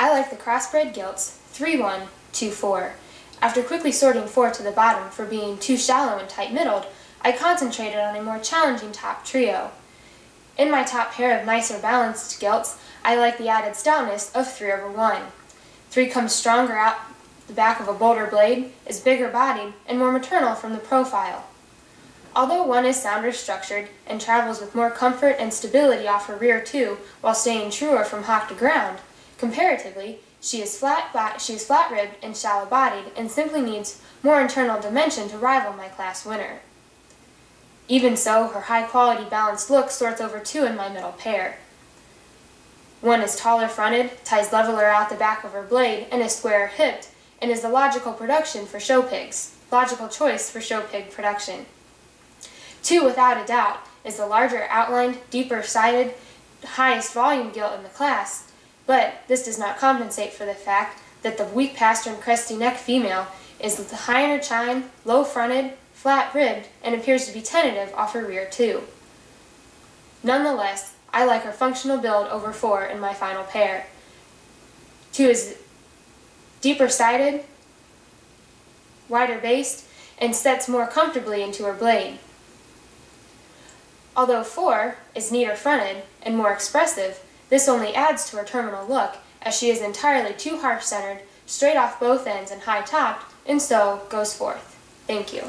I like the crossbred gilts 3124. After quickly sorting 4 to the bottom for being too shallow and tight-middled, I concentrated on a more challenging top trio. In my top pair of nicer balanced gilts, I like the added stoutness of 3 over 1. 3 comes stronger out the back of a bolder blade, is bigger bodied, and more maternal from the profile. Although 1 is sounder structured and travels with more comfort and stability off her rear two while staying truer from hock to ground, comparatively, she is flat she is flat ribbed and shallow bodied and simply needs more internal dimension to rival my class winner. Even so, her high quality balanced look sorts over two in my middle pair. One is taller fronted, ties leveler out the back of her blade, and is square hipped, and is the logical production for show pigs, logical choice for show pig production. Two, without a doubt, is the larger outlined, deeper sided, highest volume gilt in the class, but this does not compensate for the fact that the weak pastern cresty neck female is high in her chine, low fronted, flat ribbed, and appears to be tentative off her rear two. Nonetheless, I like her functional build over 4 in my final pair. 2 is deeper sided, wider based, and sets more comfortably into her blade. Although 4 is neater fronted and more expressive, this only adds to her terminal look as she is entirely too harsh centered, straight off both ends and high topped, and so goes forth. Thank you.